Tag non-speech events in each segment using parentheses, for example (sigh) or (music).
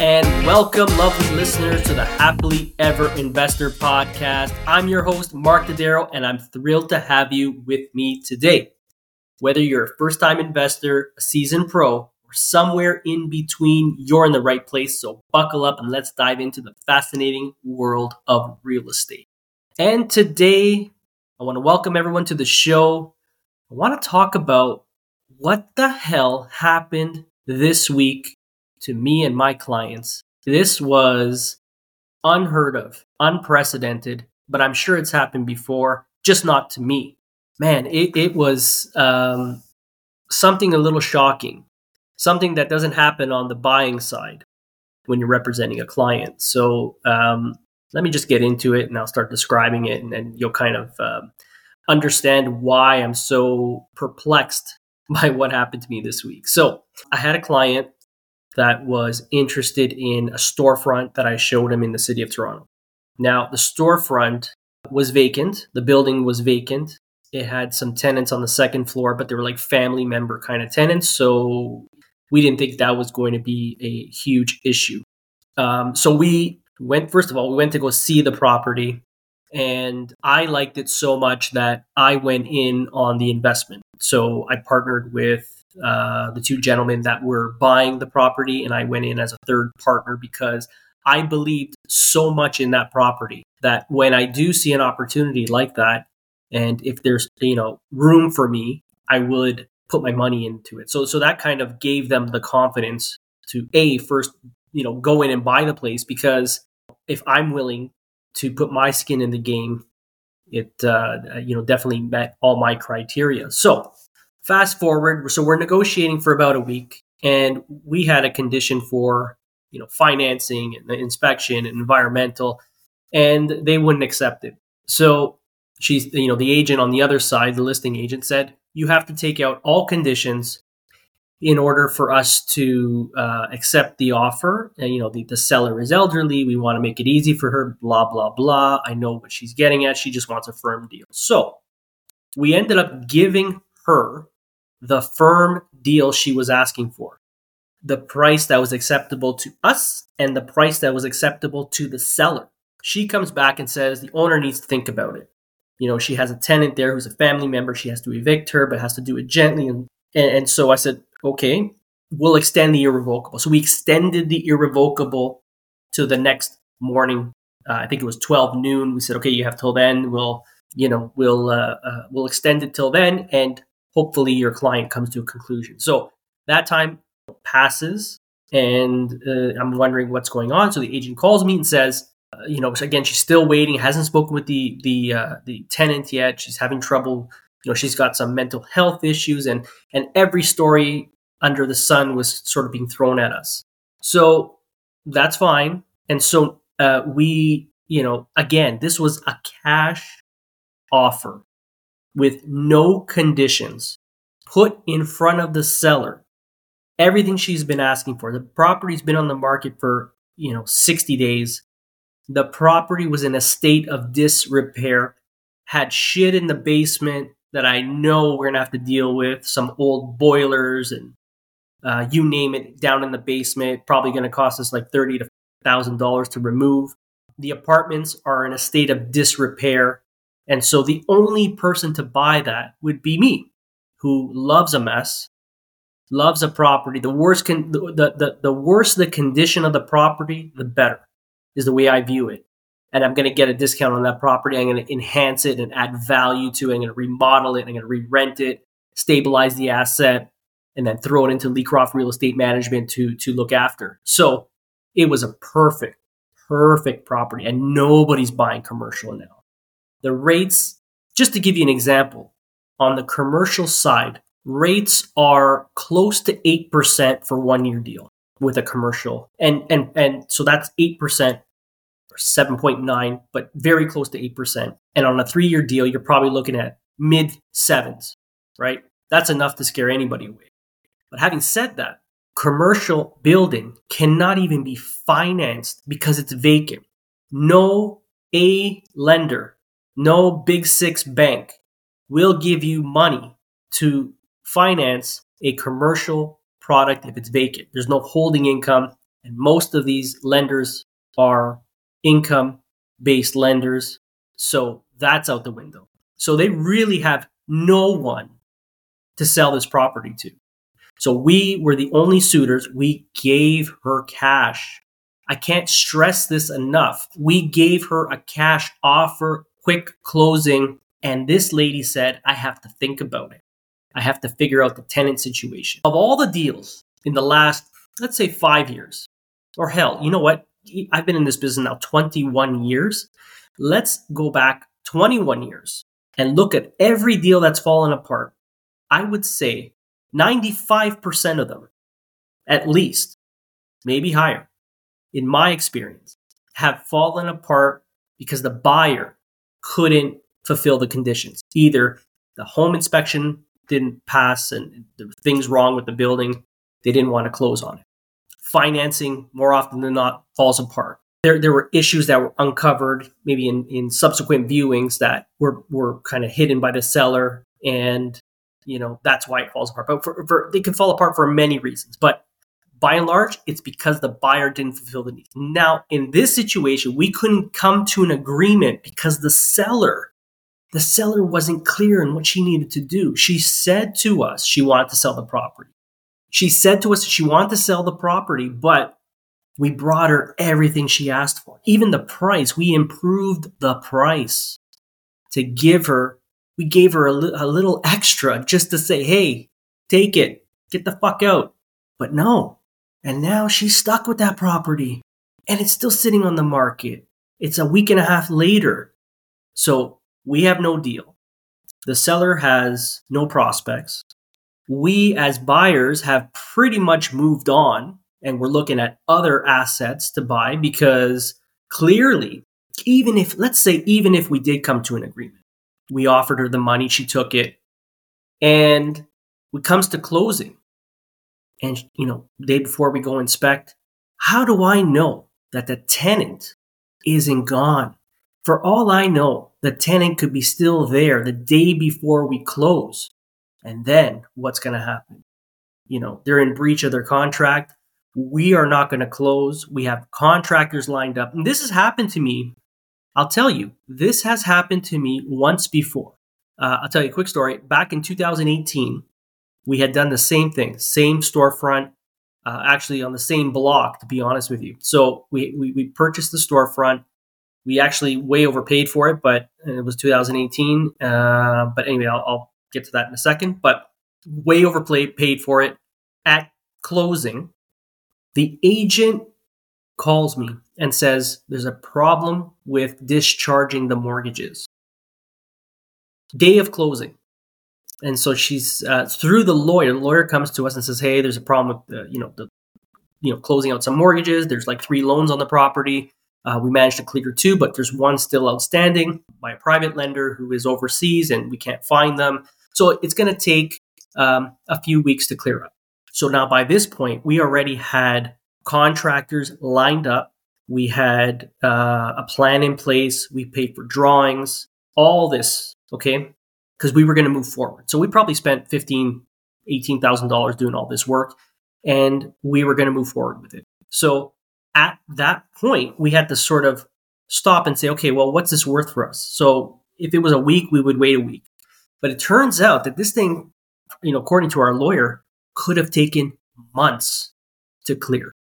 and welcome, lovely listeners, to the Happily Ever Investor podcast. I'm your host, Mark Dodaro, and I'm thrilled to have you with me today. Whether you're a first time investor, a seasoned pro, or somewhere in between, you're in the right place. So buckle up and let's dive into the fascinating world of real estate. And today, I want to welcome everyone to the show. I want to talk about what the hell happened this week to me and my clients. This was unheard of, unprecedented, but I'm sure it's happened before, just not to me. Man, it, it was um, something a little shocking, something that doesn't happen on the buying side when you're representing a client. So um, let me just get into it and I'll start describing it, and then you'll kind of um, understand why I'm so perplexed (laughs) by what happened to me this week. So I had a client that was interested in a storefront that I showed him in the city of Toronto. Now, the storefront was vacant, the building was vacant. It had some tenants on the second floor, but they were like family member kind of tenants. So we didn't think that was going to be a huge issue. Um, so we went, first of all, we went to go see the property. And I liked it so much that I went in on the investment. So I partnered with uh, the two gentlemen that were buying the property, and I went in as a third partner because I believed so much in that property that when I do see an opportunity like that, and if there's you know room for me, I would put my money into it. So so that kind of gave them the confidence to a first you know go in and buy the place because if I'm willing to put my skin in the game, it uh, you know definitely met all my criteria. So Fast forward, so we're negotiating for about a week, and we had a condition for you know financing and inspection and environmental, and they wouldn't accept it. So she's you know the agent on the other side, the listing agent said you have to take out all conditions in order for us to uh, accept the offer. And, you know, the, the seller is elderly. We want to make it easy for her, blah, blah, blah. I know what she's getting at. She just wants a firm deal. So we ended up giving her the firm deal she was asking for, the price that was acceptable to us, and the price that was acceptable to the seller. She comes back and says the owner needs to think about it. You know, she has a tenant there who's a family member. She has to evict her, but has to do it gently. And, and, so I said, okay, we'll extend the irrevocable. So we extended the irrevocable to the next morning. Uh, I think it was 12 noon. We said, okay, you have till then. We'll, you know, we'll, uh, uh, we'll extend it till then. And hopefully your client comes to a conclusion. So that time passes, and uh, I'm wondering what's going on. So the agent calls me and says, uh, you know, again, she's still waiting, hasn't spoken with the the uh, the tenant yet. She's having trouble. You know, she's got some mental health issues, and and every story under the sun was sort of being thrown at us. So that's fine. And so uh, we, you know, again, this was a cash offer with no conditions put in front of the seller everything she's been asking for. The property's been on the market for, you know, 60 days. The property was in a state of disrepair, had shit in the basement that I know we're going to have to deal with, some old boilers and uh, you name it down in the basement, probably going to cost us like 30 to $1,000 to remove. The apartments are in a state of disrepair. And so the only person to buy that would be me, who loves a mess, loves a property. The worse can the, the, the worse the condition of the property, the better is the way I view it. And I'm going to get a discount on that property. I'm going to enhance it and add value to it. I'm going to remodel it. I'm going to re-rent it, stabilize the asset, and then throw it into Leecroft Real Estate Management to to look after. So it was a perfect, perfect property, and nobody's buying commercial now. The rates, just to give you an example, on the commercial side, rates are close to 8% for one year deal with a commercial. And and and so that's 8% or 7.9, but very close to 8%. And on a 3-year deal, you're probably looking at mid 7s, right? That's enough to scare anybody away. But having said that, commercial building cannot even be financed because it's vacant. No A lender no big six bank will give you money to finance a commercial product if it's vacant. There's no holding income And most of these lenders are income based lenders. So that's out the window. So they really have no one to sell this property to. So we were the only suitors. We gave her cash. I can't stress this enough. We gave her a cash offer, quick closing. And this lady said, I have to think about it. I have to figure out the tenant situation. Of all the deals in the last, let's say, five years, or hell, you know what? I've been in this business now 21 years. Let's go back 21 years and look at every deal that's fallen apart. I would say 95% of them, at least, maybe higher, in my experience, have fallen apart because the buyer couldn't fulfill the conditions. Either the home inspection didn't pass and there were things wrong with the building, they didn't want to close on it. Financing, more often than not, falls apart. There, there were issues that were uncovered, maybe in, in subsequent viewings that were, were kind of hidden by the seller. And, you know, that's why it falls apart. But for, for, they can fall apart for many reasons. But by and large, it's because the buyer didn't fulfill the needs. Now, in this situation, we couldn't come to an agreement because the seller the seller wasn't clear in what she needed to do. She said to us she wanted to sell the property. She said to us she wanted to sell the property, but we brought her everything she asked for. Even the price, we improved the price to give her, we gave her a, li- a little extra just to say, hey, take it, get the fuck out. But no. And now she's stuck with that property and it's still sitting on the market. It's a week and a half later. So we have no deal. The seller has no prospects. We, as buyers, have pretty much moved on and we're looking at other assets to buy because clearly, even if, let's say, even if we did come to an agreement, we offered her the money, she took it, and it comes to closing. And, you know, day before we go inspect, how do I know that the tenant isn't gone? For all I know, the tenant could be still there the day before we close. And then what's going to happen? You know, they're in breach of their contract. We are not going to close. We have contractors lined up. And this has happened to me. I'll tell you, this has happened to me once before. Uh, I'll tell you a quick story. Back in 2018, we had done the same thing, same storefront, uh, actually on the same block, to be honest with you. So we, we, we purchased the storefront we actually way overpaid for it, but it was 2018. Uh, but anyway, I'll, I'll, get to that in a second. But way overpaid paid for it at closing. The agent calls me and says there's a problem with discharging the mortgages. Day of closing. And so she's uh, through the lawyer. The lawyer comes to us and says, "Hey, there's a problem with the, you know the you know closing out some mortgages. There's like three loans on the property. Uh, we managed to clear two, but there's one still outstanding by a private lender who is overseas and we can't find them. So it's going to take um, a few weeks to clear up. So now by this point, we already had contractors lined up. We had uh, a plan in place. We paid for drawings, all this, okay? Because we were going to move forward. So we probably spent fifteen, eighteen thousand dollars doing all this work, and we were going to move forward with it. So at that point, we had to sort of stop and say, okay, well, what's this worth for us? So if it was a week, we would wait a week. But it turns out that this thing, you know, according to our lawyer, could have taken months to clear.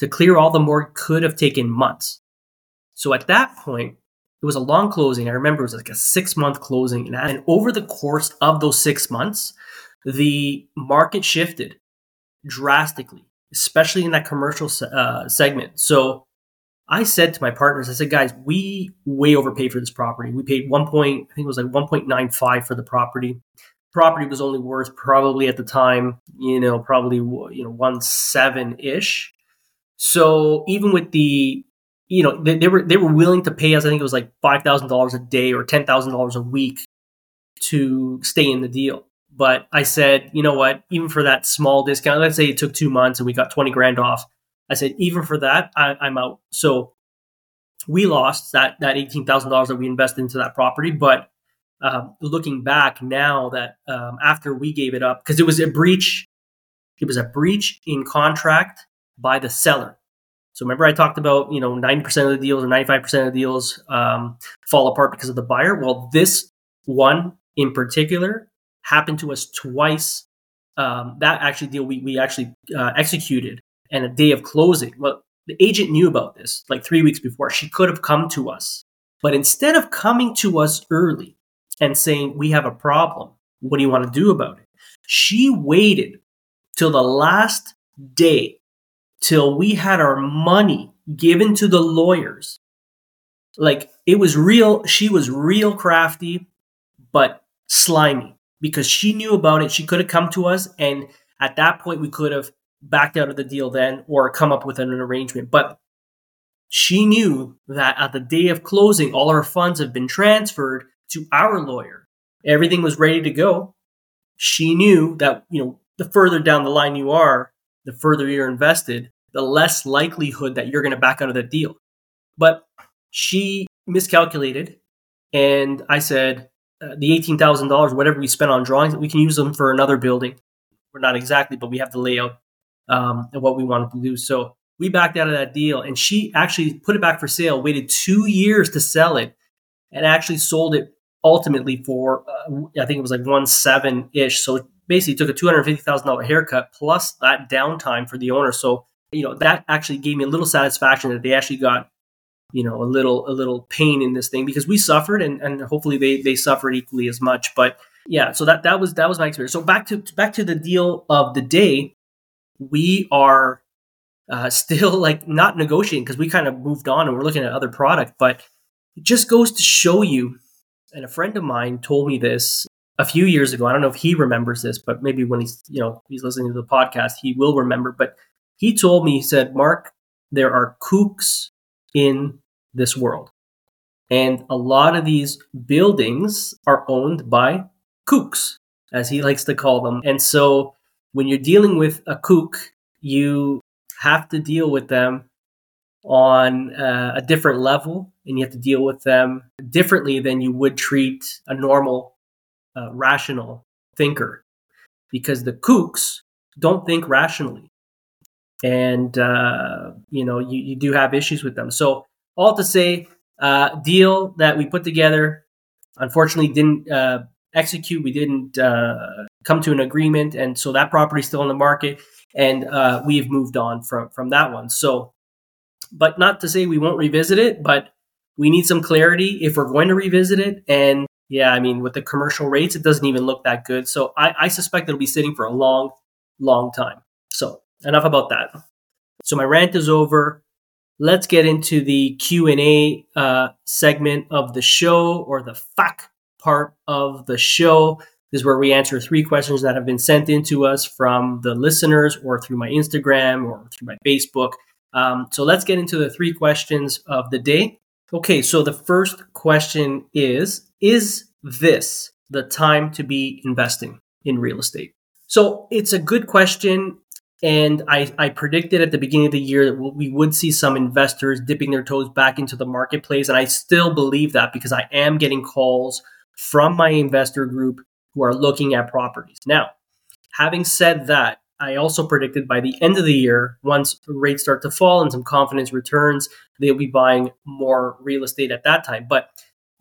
To clear all the more could have taken months. So at that point, it was a long closing. I remember it was like a six month closing. And over the course of those six months, the market shifted drastically especially in that commercial uh, segment. So I said to my partners, I said, guys, we way overpaid for this property. We paid one point, I think it was like 1.95 for the property. Property was only worth probably at the time, you know, probably you know one seven ish. So even with the, you know, they, they were they were willing to pay us. I think it was like five thousand dollars a day or ten thousand dollars a week to stay in the deal. But I said, you know what? Even for that small discount, let's say it took two months and we got 20 grand off. I said, even for that, I, am out. So we lost that, that $18,000 that we invested into that property. But uh, looking back now that um, after we gave it up, because it was a breach, it was a breach in contract by the seller. So remember, I talked about you know ninety percent of the deals or ninety five percent of the deals um, fall apart because of the buyer. Well, this one in particular happened to us twice. Um, that actually deal we we actually uh, executed and a day of closing. Well, the agent knew about this like three weeks before. She could have come to us, but instead of coming to us early and saying we have a problem, what do you want to do about it? She waited till the last day till we had our money given to the lawyers. Like it was real, she was real crafty, but slimy because she knew about it. She could have come to us, and at that point, we could have backed out of the deal then or come up with an arrangement. But she knew that at the day of closing, all our funds have been transferred to our lawyer. Everything was ready to go. She knew that, you know, the further down the line you are, the further you're invested, the less likelihood that you're going to back out of that deal. But she miscalculated. And I said, uh, the $18,000, whatever we spent on drawings, we can use them for another building. We're not exactly, but we have the layout um, and what we wanted to do. So we backed out of that deal. And she actually put it back for sale, waited two years to sell it, and actually sold it ultimately for, uh, I think it was like one seven ish. So basically took a $250,000 haircut plus that downtime for the owner. So you know that actually gave me a little satisfaction that they actually got you know a little a little pain in this thing because we suffered and and hopefully they they suffered equally as much. But yeah so that that was that was my experience. So back to back to the deal of the day we are uh, (laughs) still like not negotiating because we kind of moved on and we're looking at other product. But it just goes to show you and a friend of mine told me this a few years ago i don't know if he remembers this but maybe when he's you know he's listening to the podcast he will remember but he told me, he said, Mark, there are kooks in this world. And a lot of these buildings are owned by kooks, as he likes to call them. And so when you're dealing with a kook, you have to deal with them on uh, a different level and you have to deal with them differently than you would treat a normal, uh, rational thinker. Because the kooks don't think rationally and uh, you know you, you do have issues with them. So all to say, uh, deal that we put together, unfortunately didn't uh, execute. We didn't uh, come to an agreement, and so that property is still in the market, and uh, we've moved on from from that one. So, but not to say we won't revisit it, but we need some clarity if we're going to revisit it. And yeah, I mean, with the commercial rates, it doesn't even look that good. So I, I suspect it'll be sitting for a long, long time. So enough about that. So my rant is over. Let's get into the Q and A uh, segment of the show, or the FAQ part of the show. This is where we answer three questions that have been sent in to us from the listeners, or through my Instagram, or through my Facebook. Um, so let's get into the three questions of the day. Okay, so the first question is Is this the time to be investing in real estate? So it's a good question. And I, I predicted at the beginning of the year that we would see some investors dipping their toes back into the marketplace. And I still believe that because I am getting calls from my investor group who are looking at properties. Now, having said that, I also predicted by the end of the year, once rates start to fall and some confidence returns, they'll be buying more real estate at that time. But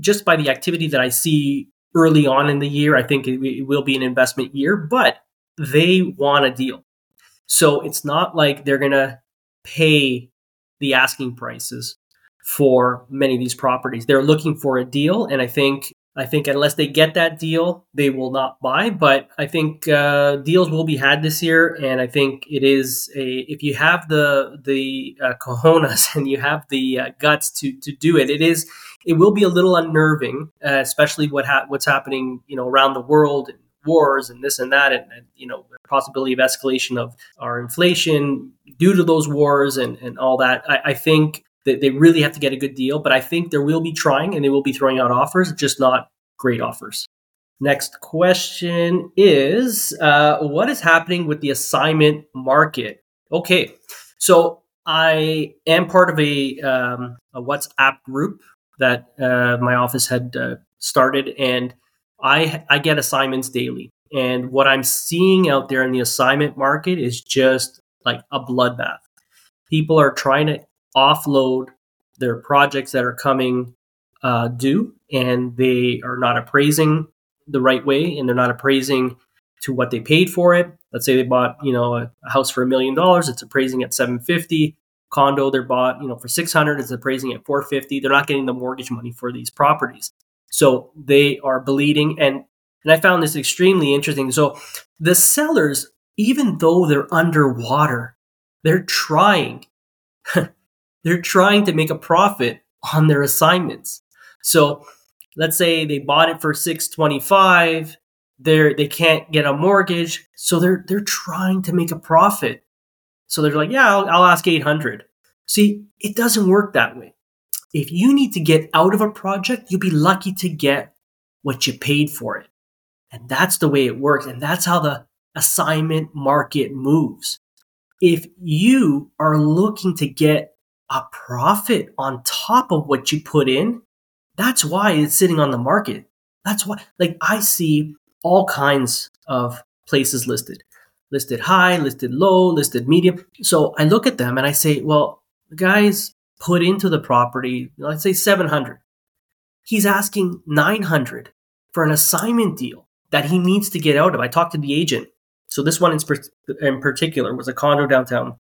just by the activity that I see early on in the year, I think it, will be an investment year, but they want a deal. So it's not like they're going to pay the asking prices for many of these properties. They're looking for a deal, and I think I think unless they get that deal, they will not buy. But I think uh, deals will be had this year, and I think it is a if you have the the uh, cojones (laughs) and you have the uh, guts to to do it, it is it will be a little unnerving, uh, especially what ha- what's happening you know around the world and wars and this and that, and, and you know, possibility of escalation of our inflation due to those wars and, and all that. I, I think that they really have to get a good deal, but I think there will be trying and they will be throwing out offers, just not great offers. Next question is uh, What is happening with the assignment market? Okay, so I am part of a, um, a WhatsApp group that uh, my office had uh, started, and I I get assignments daily, and what I'm seeing out there in the assignment market is just like a bloodbath. people are trying to offload their projects that are coming uh, due and they are not appraising the right way and they're not appraising to what they paid for it. Let's say they bought, you know, a, house for a million dollars, it's appraising at 750. Condo they're bought, you know, for 600, it's appraising at 450. They're not getting the mortgage money for these properties. So they are bleeding and and I found this extremely interesting. So the sellers even though they're underwater, they're trying. (laughs) they're trying to make a profit on their assignments. So let's say they bought it for 625 they're they can't get a mortgage so they're they're trying to make a profit. So they're like yeah I'll, I'll ask 800 see it doesn't work that way. If you need to get out of a project you'll be lucky to get what you paid for it. And that's the way it works and that's how the assignment market moves. If you are looking to get a profit on top of what you put in that's why it's sitting on the market. That's why, like, I see all kinds of places listed listed high, listed low, listed medium. So I look at them and I say, well, the guy's put into the property, let's say 700. He's asking 900 for an assignment deal that he needs to get out of. I talked to the agent. So this one in, particular was a condo downtown.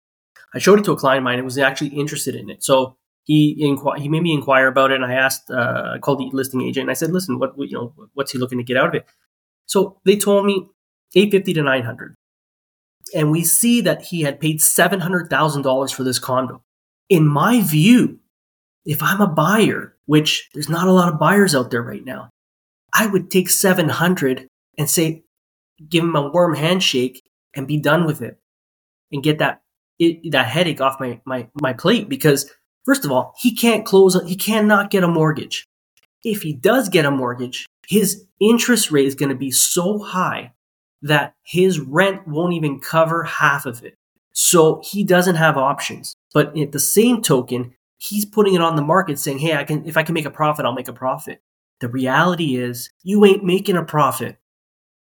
I showed it to a client of mine and was actually interested in it. So he inqu- he made me inquire about it, and I asked, uh, I called the listing agent, and I said, "Listen, what you know, what's he looking to get out of it?" So they told me eight fifty to nine hundred, and we see that he had paid seven hundred thousand dollars for this condo. In my view, if I'm a buyer, which there's not a lot of buyers out there right now, I would take seven hundred and say, give him a warm handshake and be done with it, and get that it, that headache off my my my plate because First of all, he can't close, he cannot get a mortgage. If he does get a mortgage, his interest rate is going to be so high that his rent won't even cover half of it. So he doesn't have options. But at the same token, he's putting it on the market saying, "Hey, I can if I can make a profit, I'll make a profit." The reality is, you ain't making a profit.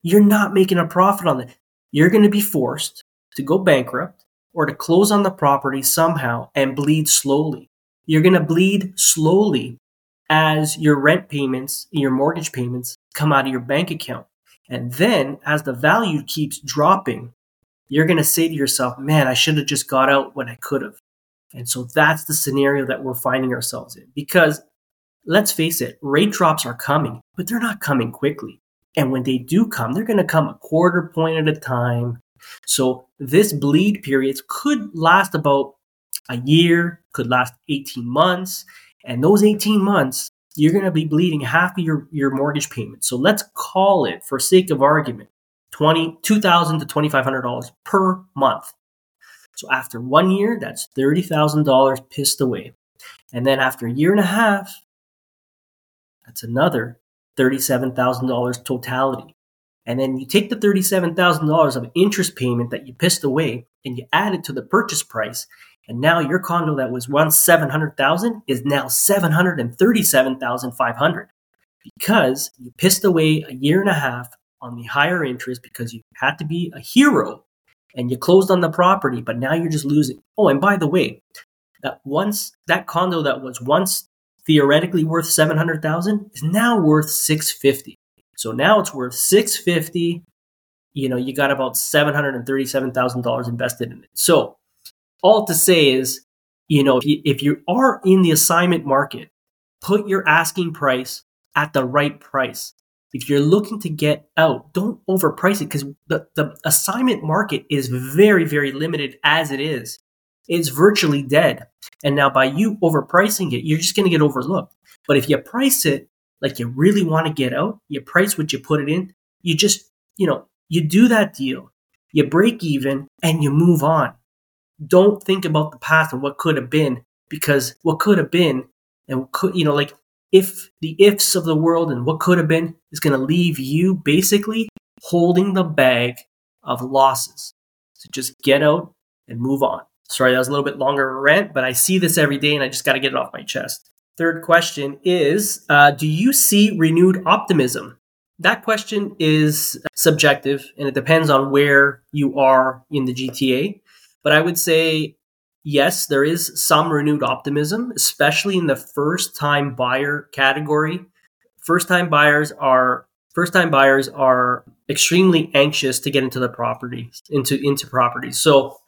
You're not making a profit on it. You're going to be forced to go bankrupt or to close on the property somehow and bleed slowly you're going to bleed slowly as your rent payments, your mortgage payments come out of your bank account. And then as the value keeps dropping, you're going to say to yourself, man, I should have just got out when I could have. And so that's the scenario that we're finding ourselves in. Because let's face it, rate drops are coming, but they're not coming quickly. And when they do come, they're going to come a quarter point at a time. So this bleed period could last about a year, could last 18 months. And those 18 months, you're going to be bleeding half of your, your mortgage payment. So let's call it, for sake of argument, 20, $2,000 to $2,500 per month. So after one year, that's $30,000 pissed away. And then after a year and a half, that's another $37,000 totality. And then you take the $37,000 of interest payment that you pissed away and you add it to the purchase price and now your condo that was once 700,000 is now 737,500 because you pissed away a year and a half on the higher interest because you had to be a hero and you closed on the property, but now you're just losing. Oh, and by the way, that once that condo that was once theoretically worth 700,000 is now worth 650. So now it's worth 650. You know, you got about $737,000 invested in it. So all to say is, you know, if you, if you are in the assignment market, put your asking price at the right price. If you're looking to get out, don't overprice it because the, the assignment market is very, very limited as it is. It's virtually dead. And now by you overpricing it, you're just going to get overlooked. But if you price it like you really want to get out, you price what you put it in, you just, you know, you do that deal, you break even and you move on. Don't think about the past and what could have been because what could have been and could you know like if the ifs of the world and what could have been is going to leave you basically holding the bag of losses. So just get out and move on. Sorry that was a little bit longer rant but i see this every day and i just got to get it off my chest third question is uh, do you see renewed optimism that question is subjective and it depends on where you are in the gta but I would say yes, there is some renewed optimism, especially in the first time buyer category. First time buyers are first time buyers are extremely anxious to get into the property into into properties. So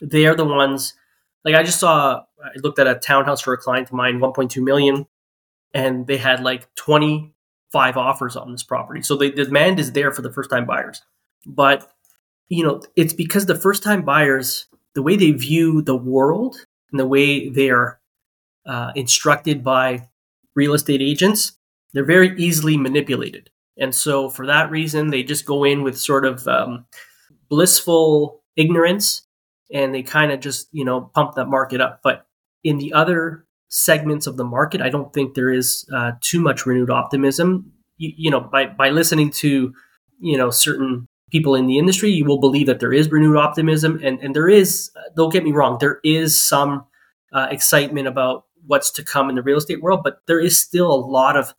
they are the ones like I just saw I looked at a townhouse for a client of mine 1.2 million and they had like 25 offers on this property. So the demand is there for the first time buyers. But you know, it's because the first time buyers the way they view the world and the way they are uh, instructed by real estate agents, they're very easily manipulated. And so, for that reason, they just go in with sort of um, blissful ignorance and they kind of just, you know, pump that market up. But in the other segments of the market, I don't think there is uh, too much renewed optimism. You, you, know, by, by listening to, you know, certain people in the industry, you will believe that there is renewed optimism. And, and there is, don't get me wrong, there is some uh, excitement about what's to come in the real estate world, but there is still a lot of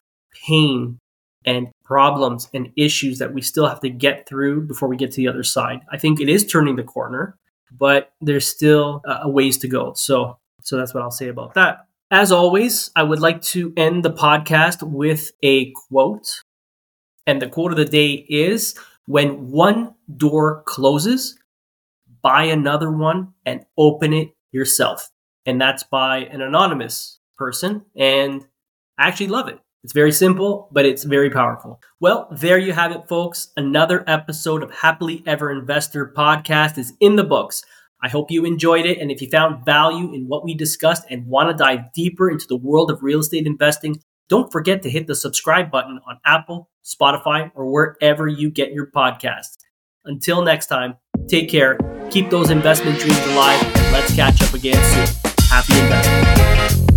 pain and problems and issues that we still have to get through before we get to the other side. I think it is turning the corner, but there's still uh, a ways to go. So, so that's what I'll say about that. As always, I would like to end the podcast with a quote. And the quote of the day is when one door closes, buy another one and open it yourself. And that's by an anonymous person. And I actually love it. It's very simple, but it's very powerful. Well, there you have it, folks. Another episode of Happily Ever Investor podcast is in the books. I hope you enjoyed it. And if you found value in what we discussed and want to dive deeper into the world of real estate investing, don't forget to hit the subscribe button on Apple, Spotify, or wherever you get your podcasts. Until next time, take care, keep those investment dreams alive, and let's catch up again soon. Happy investing.